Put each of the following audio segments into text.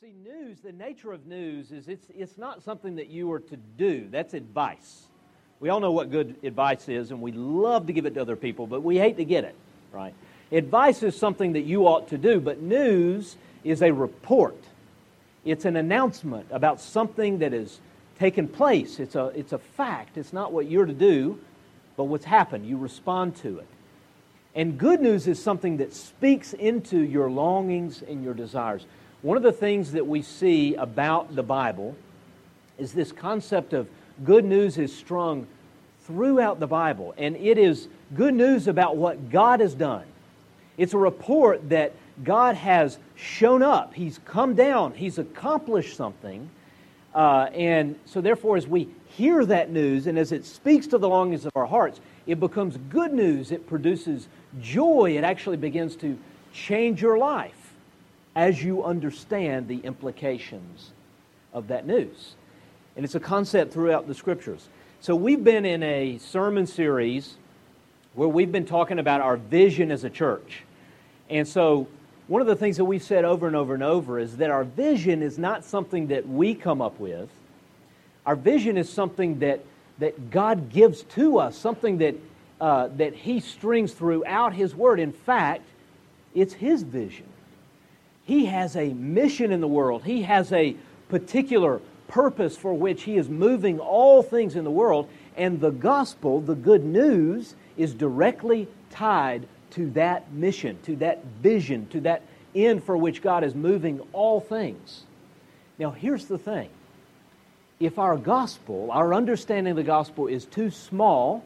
You see, news, the nature of news is it's, it's not something that you are to do. That's advice. We all know what good advice is, and we love to give it to other people, but we hate to get it, right? Advice is something that you ought to do, but news is a report. It's an announcement about something that has taken place. It's a, it's a fact. It's not what you're to do, but what's happened. You respond to it. And good news is something that speaks into your longings and your desires. One of the things that we see about the Bible is this concept of good news is strung throughout the Bible, and it is good news about what God has done. It's a report that God has shown up, He's come down, He's accomplished something. Uh, and so, therefore, as we hear that news and as it speaks to the longings of our hearts, it becomes good news. It produces joy. It actually begins to change your life as you understand the implications of that news. And it's a concept throughout the scriptures. So, we've been in a sermon series where we've been talking about our vision as a church. And so, one of the things that we've said over and over and over is that our vision is not something that we come up with. Our vision is something that, that God gives to us, something that, uh, that He strings throughout His Word. In fact, it's His vision. He has a mission in the world, He has a particular purpose for which He is moving all things in the world. And the gospel, the good news, is directly tied to that mission, to that vision, to that end for which God is moving all things. Now, here's the thing if our gospel, our understanding of the gospel is too small,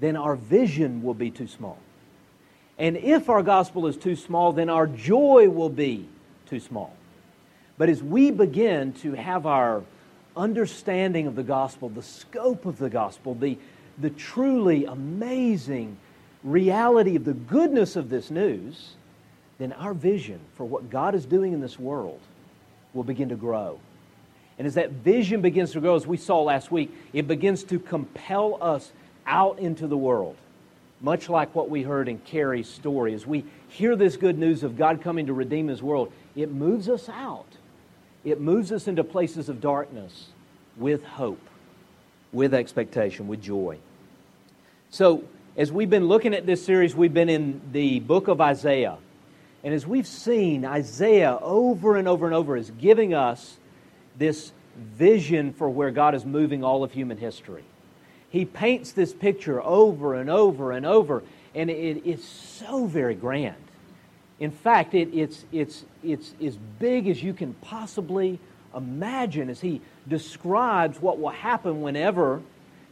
then our vision will be too small. And if our gospel is too small, then our joy will be too small. But as we begin to have our understanding of the gospel, the scope of the gospel, the, the truly amazing reality of the goodness of this news, then our vision for what God is doing in this world will begin to grow. And as that vision begins to grow, as we saw last week, it begins to compel us out into the world. Much like what we heard in Carrie's story. As we hear this good news of God coming to redeem his world, it moves us out. It moves us into places of darkness with hope, with expectation, with joy. So, as we've been looking at this series, we've been in the book of Isaiah. And as we've seen, Isaiah over and over and over is giving us this vision for where God is moving all of human history. He paints this picture over and over and over, and it is so very grand. In fact, it, it's, it's, it's as big as you can possibly imagine as he describes what will happen whenever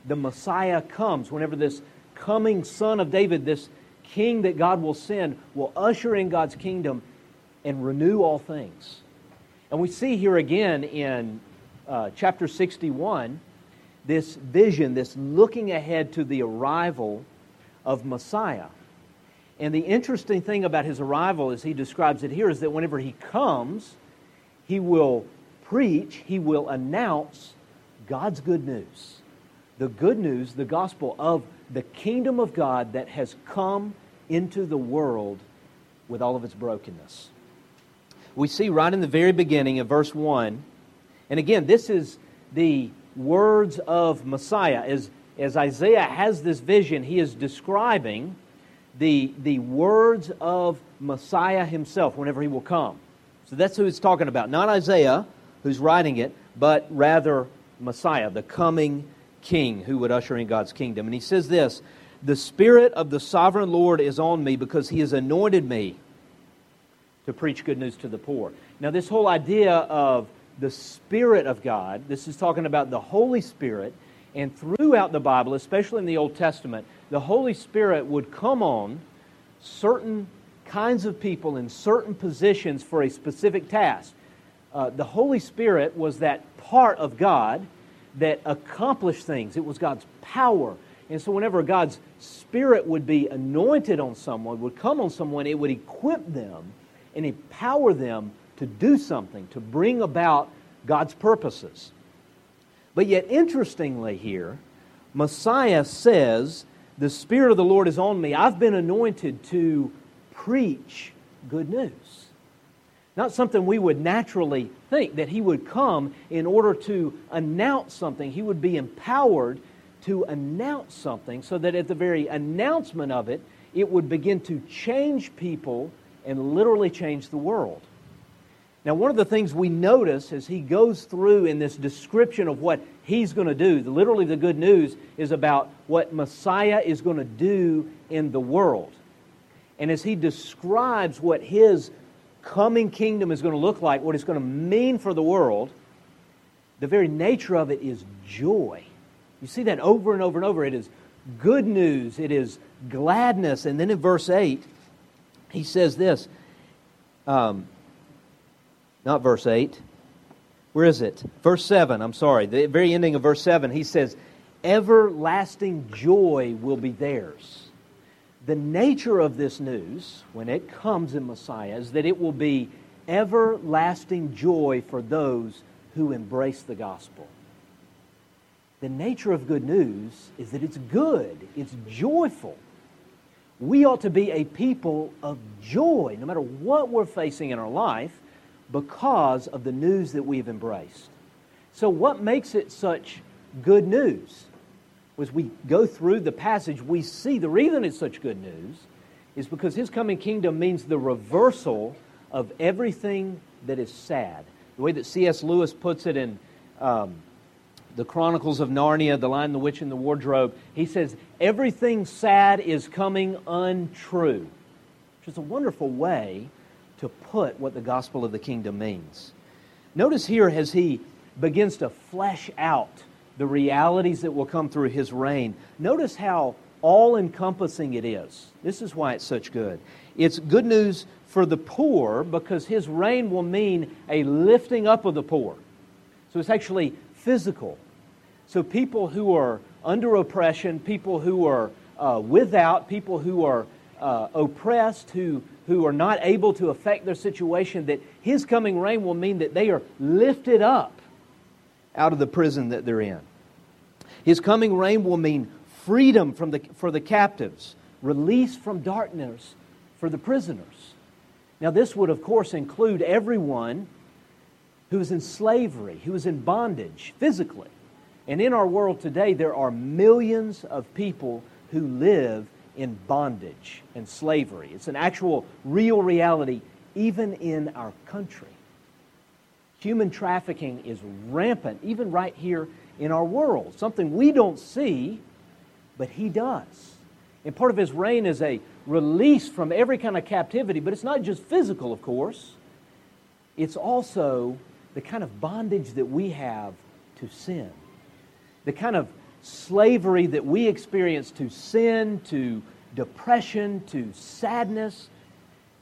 the Messiah comes, whenever this coming son of David, this king that God will send, will usher in God's kingdom and renew all things. And we see here again in uh, chapter 61 this vision, this looking ahead to the arrival of Messiah. And the interesting thing about his arrival, as he describes it here, is that whenever he comes, he will preach, he will announce God's good news. The good news, the gospel of the kingdom of God that has come into the world with all of its brokenness. We see right in the very beginning of verse 1, and again, this is the words of Messiah. As, as Isaiah has this vision, he is describing the, the words of Messiah himself whenever he will come. So that's who he's talking about. Not Isaiah, who's writing it, but rather Messiah, the coming king who would usher in God's kingdom. And he says this The Spirit of the sovereign Lord is on me because he has anointed me to preach good news to the poor. Now, this whole idea of the Spirit of God, this is talking about the Holy Spirit, and throughout the Bible, especially in the Old Testament, the Holy Spirit would come on certain kinds of people in certain positions for a specific task. Uh, the Holy Spirit was that part of God that accomplished things, it was God's power. And so, whenever God's Spirit would be anointed on someone, would come on someone, it would equip them and empower them to do something, to bring about God's purposes. But yet, interestingly, here, Messiah says, The Spirit of the Lord is on me. I've been anointed to preach good news. Not something we would naturally think, that he would come in order to announce something. He would be empowered to announce something so that at the very announcement of it, it would begin to change people and literally change the world. Now, one of the things we notice as he goes through in this description of what he's going to do, literally the good news is about what Messiah is going to do in the world. And as he describes what his coming kingdom is going to look like, what it's going to mean for the world, the very nature of it is joy. You see that over and over and over. It is good news, it is gladness. And then in verse 8, he says this um, not verse 8. Where is it? Verse 7, I'm sorry. The very ending of verse 7, he says, Everlasting joy will be theirs the nature of this news, when it comes in Messiah, is that it will be everlasting joy for those who embrace the gospel. The nature of good news is that it's good, it's joyful. We ought to be a people of joy, no matter what we're facing in our life, because of the news that we've embraced. So, what makes it such good news? as we go through the passage, we see the reason it's such good news is because his coming kingdom means the reversal of everything that is sad. The way that C.S. Lewis puts it in um, the Chronicles of Narnia, The Lion, the Witch, and the Wardrobe, he says, Everything sad is coming untrue. Which is a wonderful way to put what the gospel of the kingdom means. Notice here as he begins to flesh out the realities that will come through his reign. Notice how all encompassing it is. This is why it's such good. It's good news for the poor because his reign will mean a lifting up of the poor. So it's actually physical. So people who are under oppression, people who are uh, without, people who are uh, oppressed, who, who are not able to affect their situation, that his coming reign will mean that they are lifted up out of the prison that they're in. His coming reign will mean freedom from the, for the captives, release from darkness for the prisoners. Now, this would, of course, include everyone who is in slavery, who is in bondage physically. And in our world today, there are millions of people who live in bondage and slavery. It's an actual, real reality, even in our country. Human trafficking is rampant, even right here in our world, something we don't see, but He does. And part of His reign is a release from every kind of captivity, but it's not just physical, of course, it's also the kind of bondage that we have to sin, the kind of slavery that we experience to sin, to depression, to sadness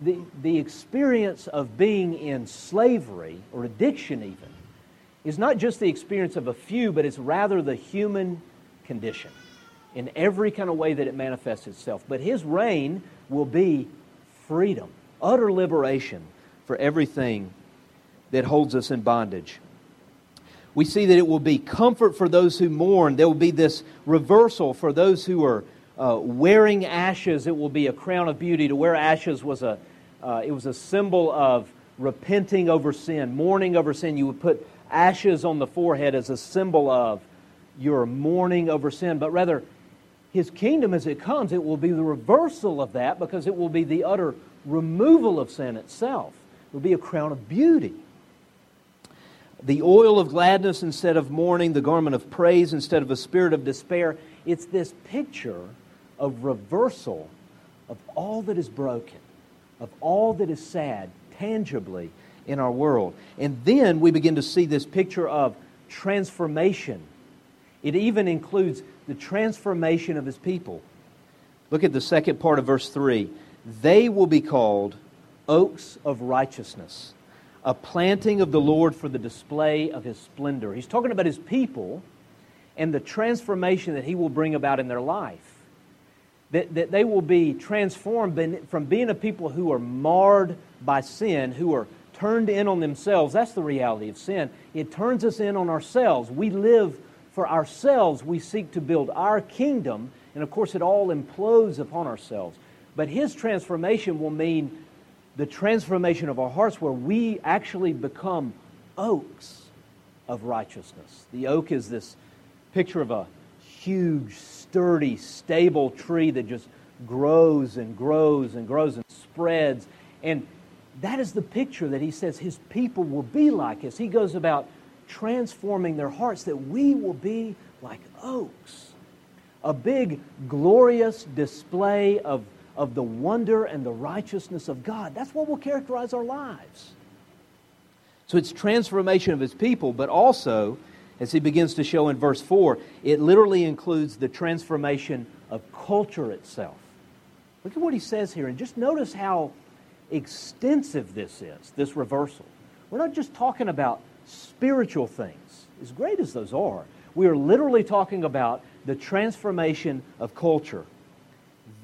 the, the experience of being in slavery or addiction, even, is not just the experience of a few, but it's rather the human condition in every kind of way that it manifests itself. But his reign will be freedom, utter liberation for everything that holds us in bondage. We see that it will be comfort for those who mourn. There will be this reversal for those who are uh, wearing ashes, it will be a crown of beauty. To wear ashes was a, uh, it was a symbol of repenting over sin, mourning over sin. You would put ashes on the forehead as a symbol of your mourning over sin. But rather, his kingdom as it comes, it will be the reversal of that because it will be the utter removal of sin itself. It will be a crown of beauty. The oil of gladness instead of mourning, the garment of praise instead of a spirit of despair. It's this picture of reversal of all that is broken, of all that is sad, tangibly in our world. And then we begin to see this picture of transformation. It even includes the transformation of his people. Look at the second part of verse 3. They will be called oaks of righteousness, a planting of the Lord for the display of his splendor. He's talking about his people and the transformation that he will bring about in their life that, that they will be transformed from being a people who are marred by sin, who are turned in on themselves. That's the reality of sin. It turns us in on ourselves. We live for ourselves. We seek to build our kingdom, and of course, it all implodes upon ourselves. But His transformation will mean the transformation of our hearts where we actually become oaks of righteousness. The oak is this picture of a huge, sturdy, stable tree that just grows and grows and grows and spreads. And that is the picture that he says his people will be like as he goes about transforming their hearts, that we will be like oaks. A big, glorious display of, of the wonder and the righteousness of God. That's what will characterize our lives. So it's transformation of his people, but also, as he begins to show in verse 4, it literally includes the transformation of culture itself. Look at what he says here, and just notice how extensive this is, this reversal. We're not just talking about spiritual things, as great as those are. We are literally talking about the transformation of culture.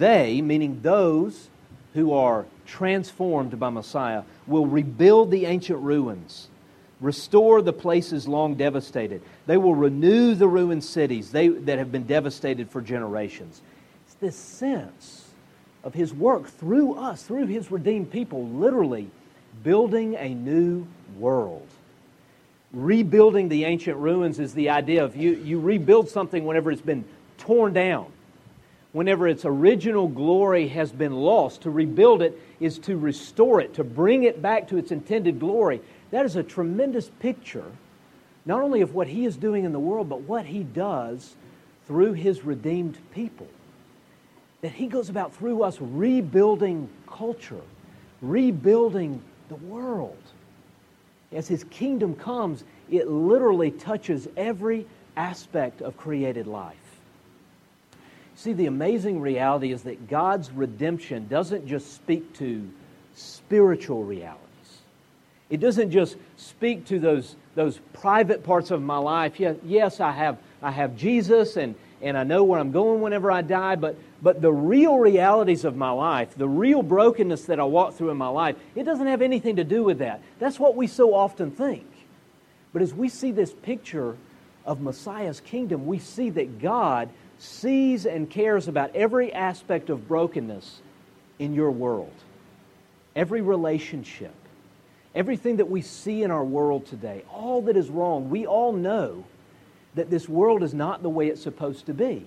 They, meaning those who are transformed by Messiah, will rebuild the ancient ruins, restore the places long devastated. They will renew the ruined cities they, that have been devastated for generations. It's this sense of His work through us, through His redeemed people, literally building a new world. Rebuilding the ancient ruins is the idea of you, you rebuild something whenever it's been torn down whenever its original glory has been lost. To rebuild it is to restore it, to bring it back to its intended glory. That is a tremendous picture, not only of what He is doing in the world, but what He does through His redeemed people. That He goes about through us rebuilding culture, rebuilding the world. As His kingdom comes, it literally touches every aspect of created life. See, the amazing reality is that God's redemption doesn't just speak to spiritual realities. It doesn't just speak to those, those private parts of my life. Yes, I have, I have Jesus and, and I know where I'm going whenever I die, but, but the real realities of my life, the real brokenness that I walk through in my life, it doesn't have anything to do with that. That's what we so often think. But as we see this picture of Messiah's kingdom, we see that God sees and cares about every aspect of brokenness in your world, every relationship, everything that we see in our world today, all that is wrong. We all know that this world is not the way it's supposed to be.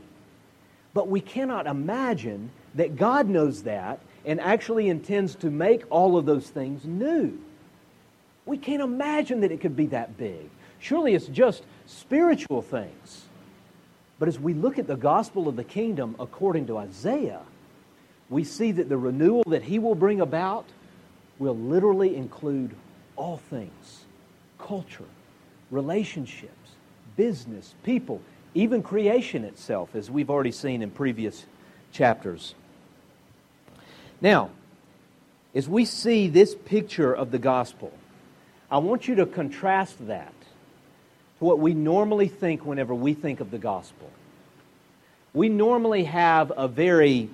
But we cannot imagine that God knows that and actually intends to make all of those things new. We can't imagine that it could be that big. Surely it's just spiritual things. But as we look at the gospel of the kingdom according to Isaiah, we see that the renewal that he will bring about will literally include all things culture, relationships, business, people, even creation itself, as we've already seen in previous chapters. Now, as we see this picture of the gospel, I want you to contrast that what we normally think whenever we think of the gospel. We normally have a very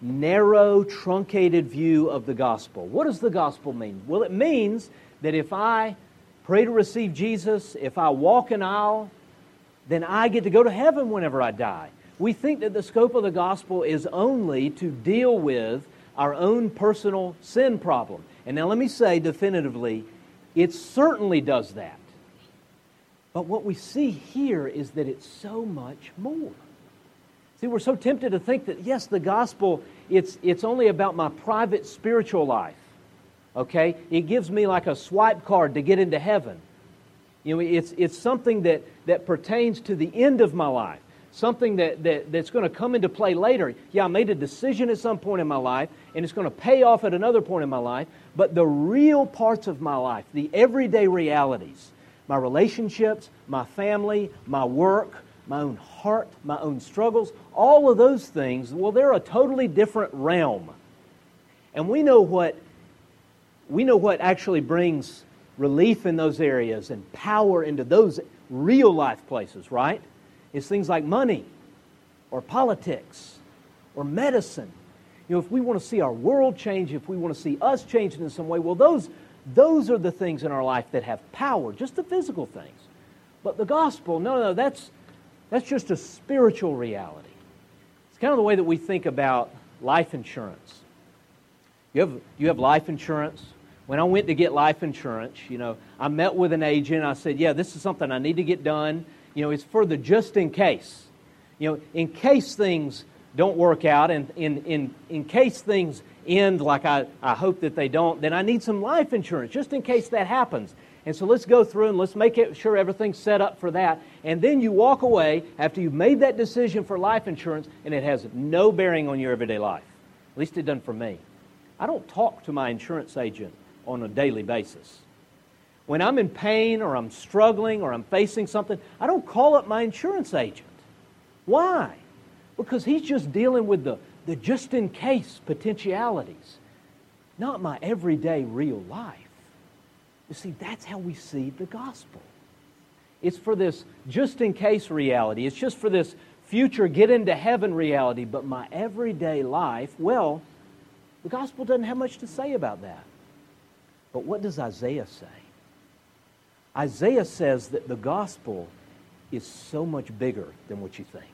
narrow, truncated view of the gospel. What does the gospel mean? Well, it means that if I pray to receive Jesus, if I walk an aisle, then I get to go to heaven whenever I die. We think that the scope of the gospel is only to deal with our own personal sin problem. And now let me say definitively, it certainly does that. But what we see here is that it's so much more. See, we're so tempted to think that, yes, the gospel, it's, it's only about my private spiritual life. Okay? It gives me like a swipe card to get into heaven. You know, it's, it's something that, that pertains to the end of my life, something that, that, that's going to come into play later. Yeah, I made a decision at some point in my life, and it's going to pay off at another point in my life, but the real parts of my life, the everyday realities, my relationships, my family, my work, my own heart, my own struggles, all of those things, well, they're a totally different realm. And we know what we know what actually brings relief in those areas and power into those real life places, right? It's things like money or politics or medicine. You know, if we want to see our world change, if we want to see us change in some way, well, those those are the things in our life that have power, just the physical things. But the gospel, no, no, that's, that's just a spiritual reality. It's kind of the way that we think about life insurance. You have, you have life insurance? When I went to get life insurance, you know, I met with an agent. I said, yeah, this is something I need to get done. You know, it's for the just in case. You know, in case things don't work out and in, in, in case things end like I, I hope that they don't, then I need some life insurance just in case that happens. And so let's go through and let's make it sure everything's set up for that. And then you walk away after you've made that decision for life insurance and it has no bearing on your everyday life. At least it doesn't for me. I don't talk to my insurance agent on a daily basis. When I'm in pain or I'm struggling or I'm facing something, I don't call up my insurance agent. Why? Because he's just dealing with the, the just in case potentialities, not my everyday real life. You see, that's how we see the gospel. It's for this just in case reality, it's just for this future get into heaven reality, but my everyday life, well, the gospel doesn't have much to say about that. But what does Isaiah say? Isaiah says that the gospel is so much bigger than what you think.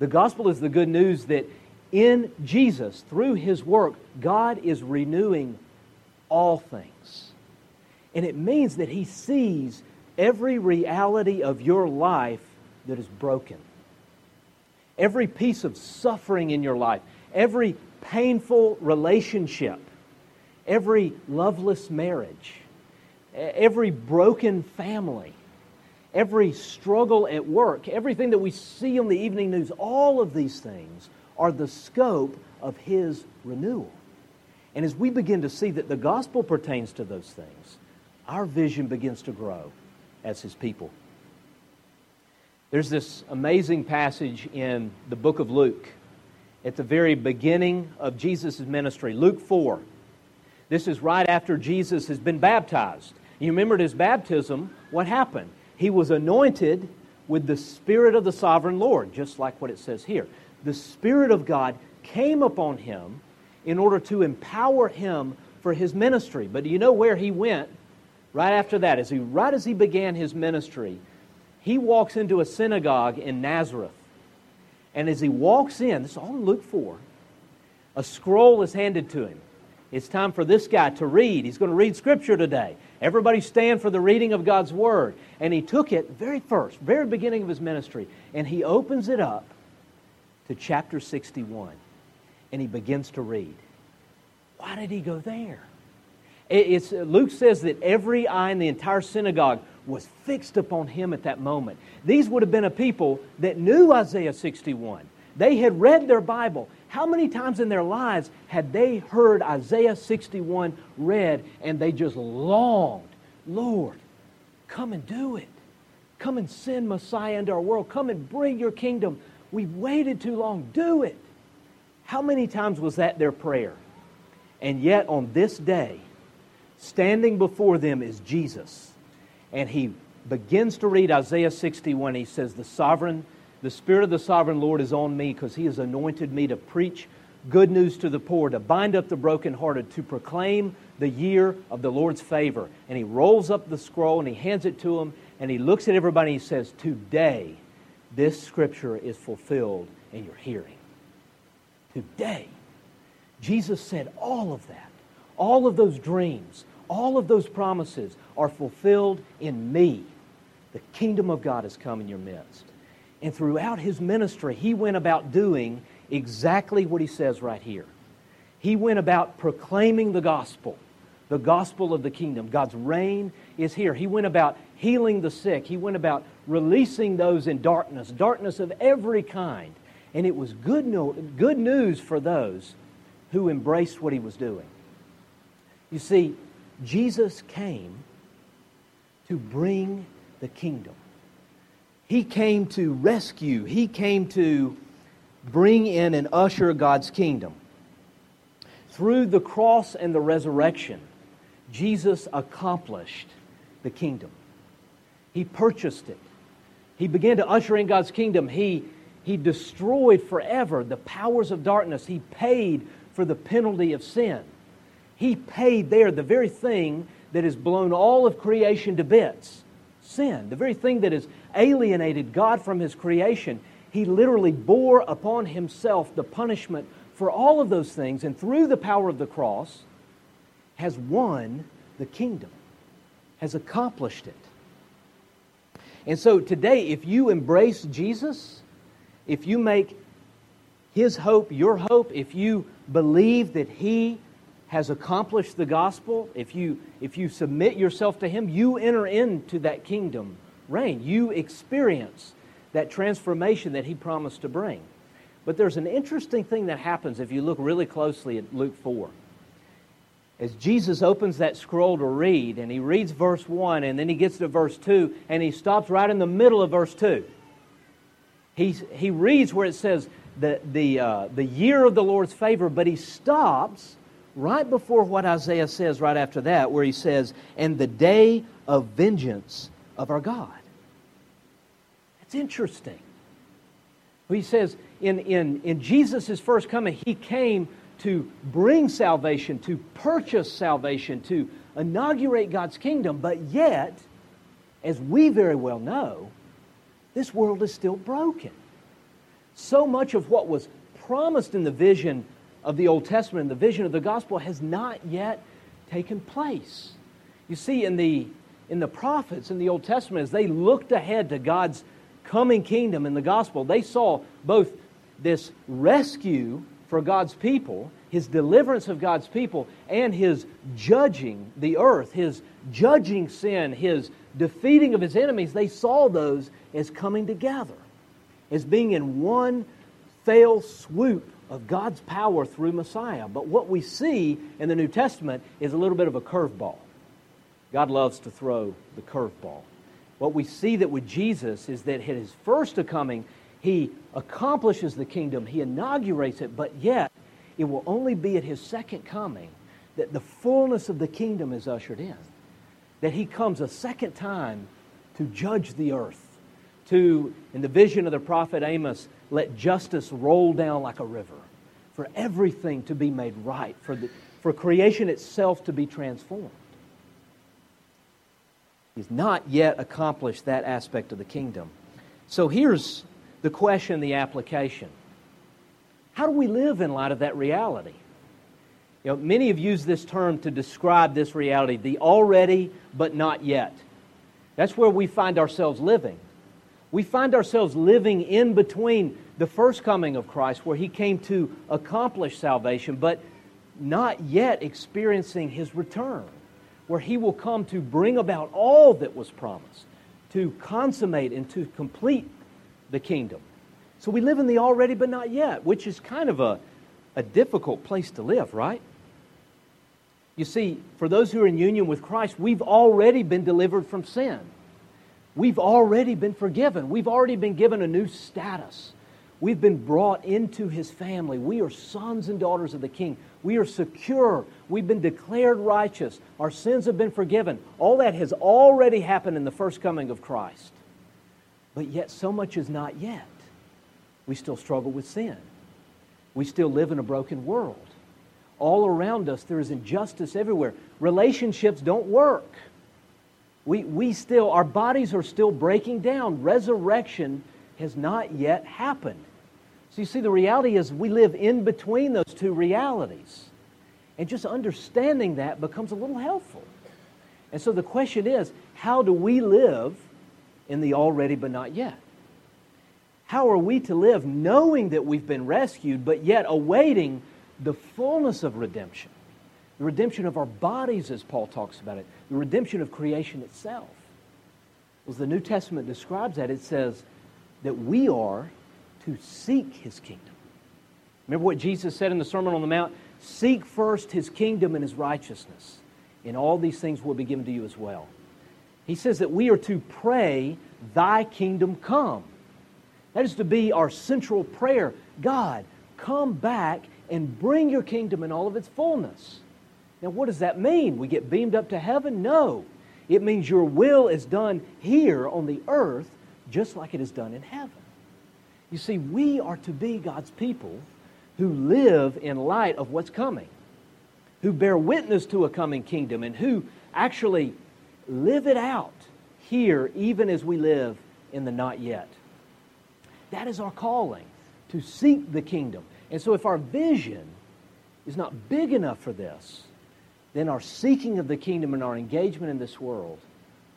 The gospel is the good news that in Jesus, through his work, God is renewing all things. And it means that he sees every reality of your life that is broken. Every piece of suffering in your life, every painful relationship, every loveless marriage, every broken family, every struggle at work, everything that we see on the evening news, all of these things are the scope of His renewal. And as we begin to see that the gospel pertains to those things, our vision begins to grow as His people. There's this amazing passage in the book of Luke at the very beginning of Jesus' ministry, Luke 4. This is right after Jesus has been baptized. You remember at his baptism, what happened? He was anointed with the Spirit of the sovereign Lord, just like what it says here. The Spirit of God came upon him in order to empower him for his ministry. But do you know where he went right after that? As he, right as he began his ministry, he walks into a synagogue in Nazareth. And as he walks in, this is all in Luke 4, a scroll is handed to him. It's time for this guy to read. He's going to read Scripture today. Everybody stand for the reading of God's Word. And he took it very first, very beginning of his ministry, and he opens it up to chapter 61. And he begins to read. Why did he go there? It's, Luke says that every eye in the entire synagogue was fixed upon him at that moment. These would have been a people that knew Isaiah 61. They had read their Bible. How many times in their lives had they heard Isaiah 61 read and they just longed, Lord, come and do it. Come and send Messiah into our world. Come and bring your kingdom. We've waited too long. Do it. How many times was that their prayer? And yet, on this day, standing before them is Jesus. And he begins to read Isaiah 61. He says, The sovereign the Spirit of the sovereign Lord is on me because He has anointed me to preach good news to the poor, to bind up the brokenhearted, to proclaim the year of the Lord's favor. And He rolls up the scroll and He hands it to him and He looks at everybody and He says, Today, this scripture is fulfilled in your hearing. Today. Jesus said all of that, all of those dreams, all of those promises are fulfilled in me. The kingdom of God has come in your midst. And throughout his ministry, he went about doing exactly what he says right here. He went about proclaiming the gospel, the gospel of the kingdom. God's reign is here. He went about healing the sick. He went about releasing those in darkness, darkness of every kind. And it was good, no, good news for those who embraced what he was doing. You see, Jesus came to bring the kingdom. He came to rescue, He came to bring in and usher God's kingdom. Through the cross and the resurrection, Jesus accomplished the kingdom. He purchased it. He began to usher in God's kingdom. He, he destroyed forever the powers of darkness. He paid for the penalty of sin. He paid there the very thing that has blown all of creation to bits sin, the very thing that has alienated God from His creation. He literally bore upon Himself the punishment for all of those things and through the power of the cross has won the kingdom, has accomplished it. And so today, if you embrace Jesus, if you make his hope your hope, if you believe that he has accomplished the gospel, if you, if you submit yourself to Him, you enter into that kingdom reign. You experience that transformation that He promised to bring. But there's an interesting thing that happens if you look really closely at Luke 4. As Jesus opens that scroll to read, and he reads verse 1, and then he gets to verse 2, and he stops right in the middle of verse 2. He's, he reads where it says the, the, uh, the year of the Lord's favor, but he stops right before what Isaiah says right after that, where he says, and the day of vengeance of our God. That's interesting. He says, in, in, in Jesus' first coming, he came to bring salvation, to purchase salvation, to inaugurate God's kingdom, but yet, as we very well know, this world is still broken. So much of what was promised in the vision of the Old Testament, the vision of the gospel, has not yet taken place. You see, in the, in the prophets in the Old Testament, as they looked ahead to God's coming kingdom in the gospel, they saw both this rescue for God's people, his deliverance of God's people, and his judging the earth, his judging sin, his defeating of his enemies. They saw those as coming together, as being in one fell swoop of God's power through Messiah. But what we see in the New Testament is a little bit of a curveball. God loves to throw the curveball. What we see that with Jesus is that at his first coming, he accomplishes the kingdom, he inaugurates it, but yet it will only be at his second coming that the fullness of the kingdom is ushered in. That he comes a second time to judge the earth to, in the vision of the prophet Amos, let justice roll down like a river, for everything to be made right, for, the, for creation itself to be transformed. He's not yet accomplished that aspect of the kingdom. So here's the question, the application. How do we live in light of that reality? You know, many have used this term to describe this reality, the already but not yet. That's where we find ourselves living we find ourselves living in between the first coming of Christ, where he came to accomplish salvation, but not yet experiencing his return, where he will come to bring about all that was promised, to consummate and to complete the kingdom. So we live in the already but not yet, which is kind of a, a difficult place to live, right? You see, for those who are in union with Christ, we've already been delivered from sin. We've already been forgiven. We've already been given a new status. We've been brought into his family. We are sons and daughters of the king. We are secure. We've been declared righteous. Our sins have been forgiven. All that has already happened in the first coming of Christ. But yet, so much is not yet. We still struggle with sin. We still live in a broken world. All around us, there is injustice everywhere. Relationships don't work. We, we still, our bodies are still breaking down. Resurrection has not yet happened. So you see, the reality is we live in between those two realities. And just understanding that becomes a little helpful. And so the question is how do we live in the already but not yet? How are we to live knowing that we've been rescued, but yet awaiting the fullness of redemption? The redemption of our bodies, as Paul talks about it, the redemption of creation itself. As the New Testament describes that, it says that we are to seek his kingdom. Remember what Jesus said in the Sermon on the Mount? Seek first his kingdom and his righteousness, and all these things will be given to you as well. He says that we are to pray, Thy kingdom come. That is to be our central prayer. God, come back and bring your kingdom in all of its fullness. Now, what does that mean? We get beamed up to heaven? No. It means your will is done here on the earth just like it is done in heaven. You see, we are to be God's people who live in light of what's coming, who bear witness to a coming kingdom, and who actually live it out here even as we live in the not yet. That is our calling, to seek the kingdom. And so, if our vision is not big enough for this, then our seeking of the kingdom and our engagement in this world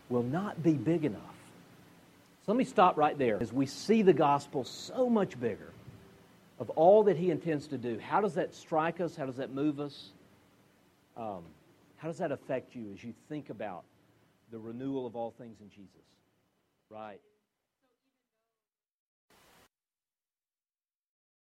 will not be big enough. So let me stop right there. As we see the gospel so much bigger of all that he intends to do, how does that strike us? How does that move us? Um, how does that affect you as you think about the renewal of all things in Jesus? Right?